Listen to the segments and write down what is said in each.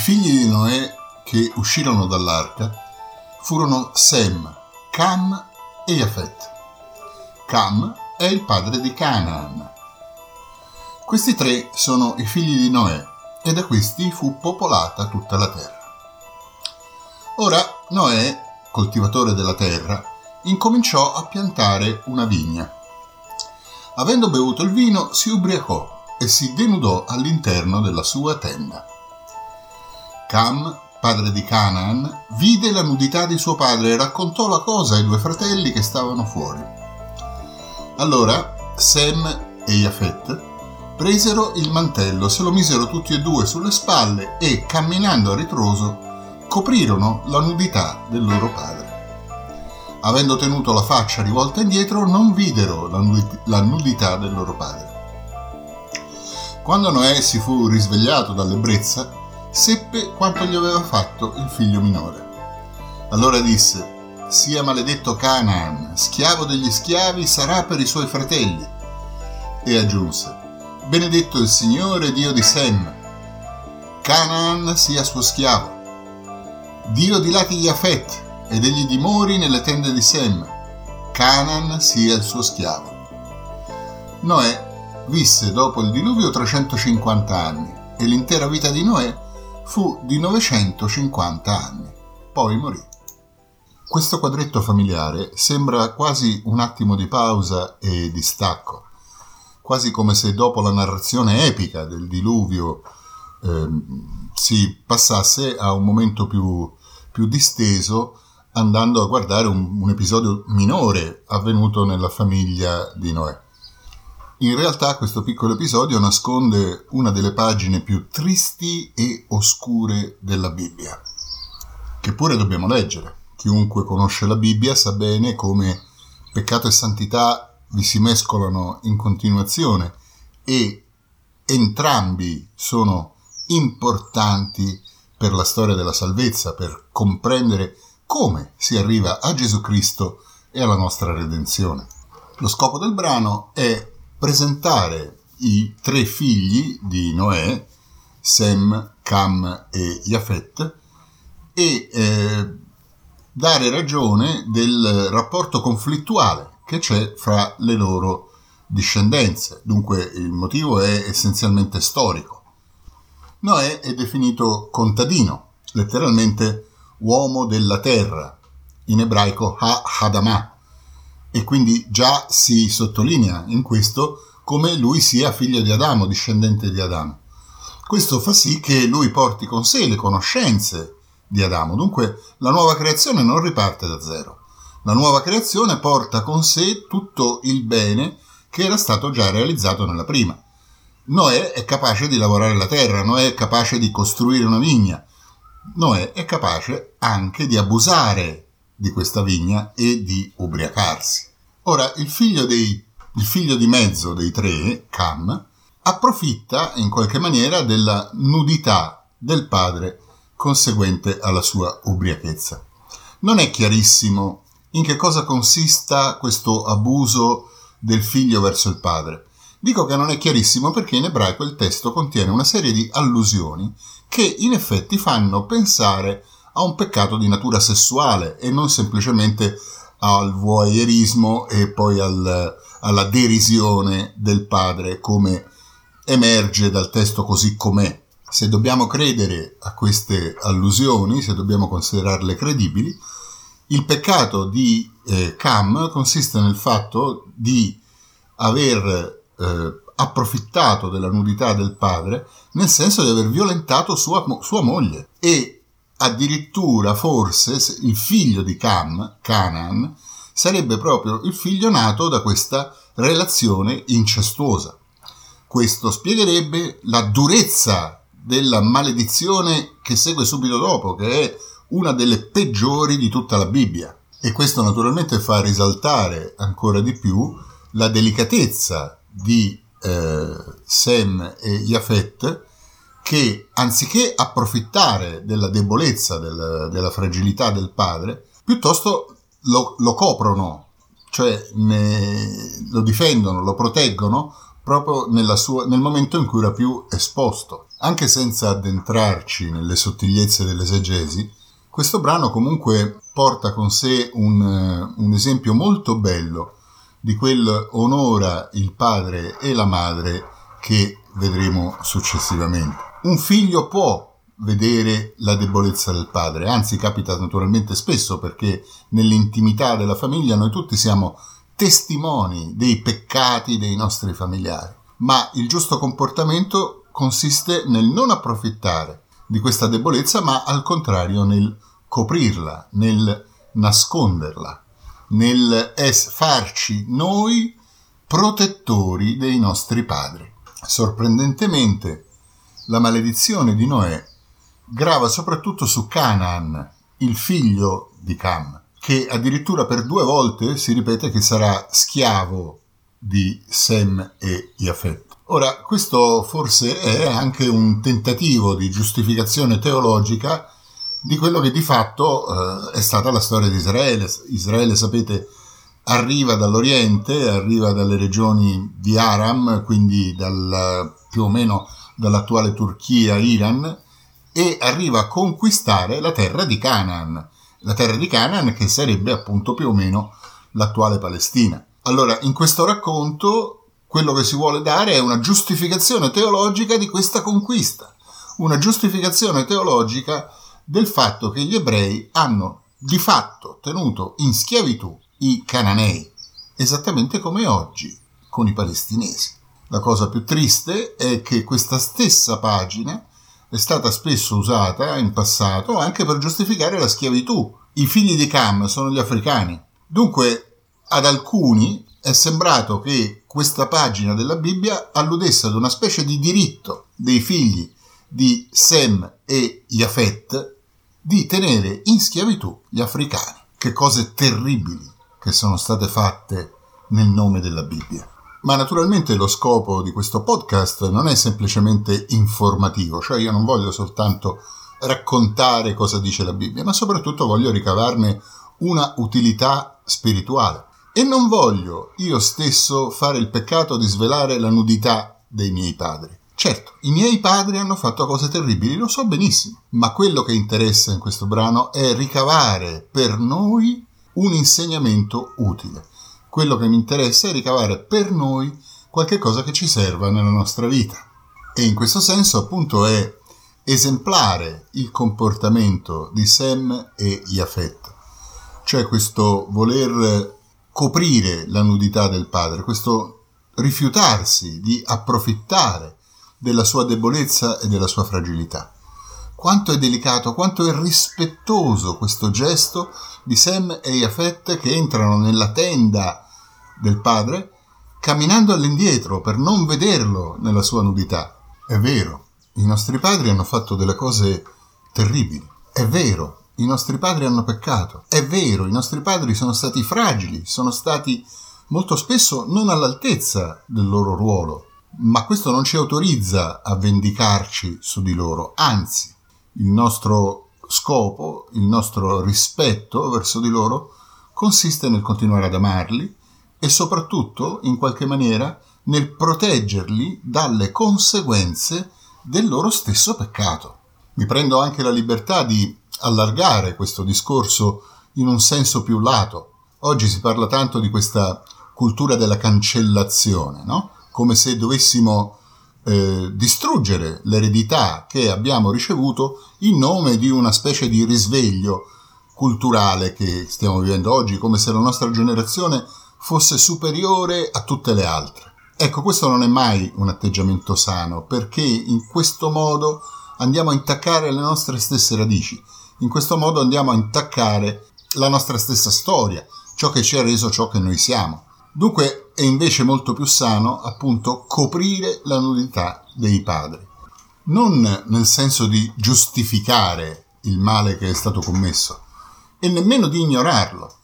figli di Noè che uscirono dall'arca furono Sem, Cam e Jafet. Cam è il padre di Canaan. Questi tre sono i figli di Noè e da questi fu popolata tutta la terra. Ora Noè, coltivatore della terra, incominciò a piantare una vigna. Avendo bevuto il vino, si ubriacò e si denudò all'interno della sua tenda. Cam, padre di Canaan, vide la nudità di suo padre e raccontò la cosa ai due fratelli che stavano fuori. Allora Sem e Jafet presero il mantello, se lo misero tutti e due sulle spalle e, camminando a ritroso, coprirono la nudità del loro padre. Avendo tenuto la faccia rivolta indietro, non videro la nudità del loro padre. Quando Noè si fu risvegliato dall'ebbrezza, seppe quanto gli aveva fatto il figlio minore. Allora disse, sia maledetto Canaan, schiavo degli schiavi sarà per i suoi fratelli. E aggiunse, benedetto il Signore Dio di Sem, Canaan sia suo schiavo. Dio dilati Jafet ed egli dimori nelle tende di Sem, Canaan sia il suo schiavo. Noè visse dopo il diluvio 350 anni e l'intera vita di Noè fu di 950 anni. Poi morì. Questo quadretto familiare sembra quasi un attimo di pausa e di stacco, quasi come se dopo la narrazione epica del diluvio eh, si passasse a un momento più, più disteso andando a guardare un, un episodio minore avvenuto nella famiglia di Noè. In realtà questo piccolo episodio nasconde una delle pagine più tristi e oscure della Bibbia, che pure dobbiamo leggere. Chiunque conosce la Bibbia sa bene come peccato e santità vi si mescolano in continuazione e entrambi sono importanti per la storia della salvezza, per comprendere come si arriva a Gesù Cristo e alla nostra redenzione. Lo scopo del brano è presentare i tre figli di Noè, Sem, Cam e Jafet, e eh, dare ragione del rapporto conflittuale che c'è fra le loro discendenze. Dunque il motivo è essenzialmente storico. Noè è definito contadino, letteralmente uomo della terra, in ebraico Ha-Hadamah, e quindi già si sottolinea in questo come lui sia figlio di Adamo, discendente di Adamo. Questo fa sì che lui porti con sé le conoscenze di Adamo, dunque la nuova creazione non riparte da zero. La nuova creazione porta con sé tutto il bene che era stato già realizzato nella prima. Noè è capace di lavorare la terra, Noè è capace di costruire una vigna, Noè è capace anche di abusare di questa vigna e di ubriacarsi. Ora, il figlio, dei, il figlio di mezzo dei tre, Cam, approfitta in qualche maniera della nudità del padre conseguente alla sua ubriachezza. Non è chiarissimo in che cosa consista questo abuso del figlio verso il padre. Dico che non è chiarissimo perché in ebraico il testo contiene una serie di allusioni che in effetti fanno pensare a un peccato di natura sessuale e non semplicemente al voyeurismo e poi al, alla derisione del padre come emerge dal testo così com'è. Se dobbiamo credere a queste allusioni, se dobbiamo considerarle credibili, il peccato di eh, Cam consiste nel fatto di aver eh, approfittato della nudità del padre, nel senso di aver violentato sua, sua moglie e addirittura forse il figlio di Cam, Canaan, sarebbe proprio il figlio nato da questa relazione incestuosa. Questo spiegherebbe la durezza della maledizione che segue subito dopo, che è una delle peggiori di tutta la Bibbia. E questo naturalmente fa risaltare ancora di più la delicatezza di eh, Sem e Jafet, che anziché approfittare della debolezza, del, della fragilità del padre, piuttosto lo, lo coprono, cioè ne, lo difendono, lo proteggono proprio sua, nel momento in cui era più esposto. Anche senza addentrarci nelle sottigliezze dell'esegesi, questo brano comunque porta con sé un, un esempio molto bello di quel onora il padre e la madre che vedremo successivamente. Un figlio può vedere la debolezza del padre, anzi capita naturalmente spesso perché nell'intimità della famiglia noi tutti siamo testimoni dei peccati dei nostri familiari, ma il giusto comportamento consiste nel non approfittare di questa debolezza, ma al contrario nel coprirla, nel nasconderla, nel es- farci noi protettori dei nostri padri. Sorprendentemente, la maledizione di Noè grava soprattutto su Canaan, il figlio di Cam, che addirittura per due volte si ripete che sarà schiavo di Sem e Yafet. Ora, questo forse è anche un tentativo di giustificazione teologica di quello che di fatto eh, è stata la storia di Israele. Israele, sapete, arriva dall'Oriente, arriva dalle regioni di Aram, quindi dal, più o meno dall'attuale Turchia, Iran, e arriva a conquistare la terra di Canaan, la terra di Canaan che sarebbe appunto più o meno l'attuale Palestina. Allora, in questo racconto quello che si vuole dare è una giustificazione teologica di questa conquista, una giustificazione teologica del fatto che gli ebrei hanno di fatto tenuto in schiavitù i cananei, esattamente come oggi con i palestinesi. La cosa più triste è che questa stessa pagina è stata spesso usata in passato anche per giustificare la schiavitù. I figli di Cam sono gli africani. Dunque, ad alcuni è sembrato che questa pagina della Bibbia alludesse ad una specie di diritto dei figli di Sem e Yafet di tenere in schiavitù gli africani. Che cose terribili che sono state fatte nel nome della Bibbia. Ma naturalmente lo scopo di questo podcast non è semplicemente informativo, cioè io non voglio soltanto raccontare cosa dice la Bibbia, ma soprattutto voglio ricavarne una utilità spirituale. E non voglio io stesso fare il peccato di svelare la nudità dei miei padri. Certo, i miei padri hanno fatto cose terribili, lo so benissimo, ma quello che interessa in questo brano è ricavare per noi un insegnamento utile. Quello che mi interessa è ricavare per noi qualche cosa che ci serva nella nostra vita. E in questo senso appunto è esemplare il comportamento di Sem e Yafet, cioè questo voler coprire la nudità del padre, questo rifiutarsi di approfittare della sua debolezza e della sua fragilità. Quanto è delicato, quanto è rispettoso questo gesto di Sem e Yafet che entrano nella tenda del padre camminando all'indietro per non vederlo nella sua nudità. È vero, i nostri padri hanno fatto delle cose terribili. È vero, i nostri padri hanno peccato. È vero, i nostri padri sono stati fragili, sono stati molto spesso non all'altezza del loro ruolo, ma questo non ci autorizza a vendicarci su di loro, anzi, il nostro scopo, il nostro rispetto verso di loro consiste nel continuare ad amarli e soprattutto, in qualche maniera, nel proteggerli dalle conseguenze del loro stesso peccato. Mi prendo anche la libertà di allargare questo discorso in un senso più lato. Oggi si parla tanto di questa cultura della cancellazione, no? come se dovessimo eh, distruggere l'eredità che abbiamo ricevuto in nome di una specie di risveglio culturale che stiamo vivendo oggi, come se la nostra generazione fosse superiore a tutte le altre. Ecco, questo non è mai un atteggiamento sano, perché in questo modo andiamo a intaccare le nostre stesse radici in questo modo andiamo a intaccare la nostra stessa storia, ciò che ci ha reso ciò che noi siamo. Dunque è invece molto più sano appunto coprire la nudità dei padri. Non nel senso di giustificare il male che è stato commesso e nemmeno di ignorarlo,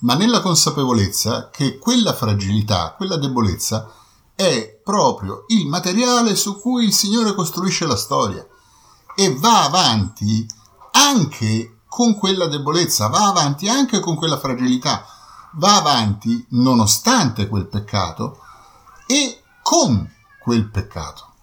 ma nella consapevolezza che quella fragilità, quella debolezza è proprio il materiale su cui il Signore costruisce la storia e va avanti anche con quella debolezza, va avanti anche con quella fragilità, va avanti nonostante quel peccato e con quel peccato.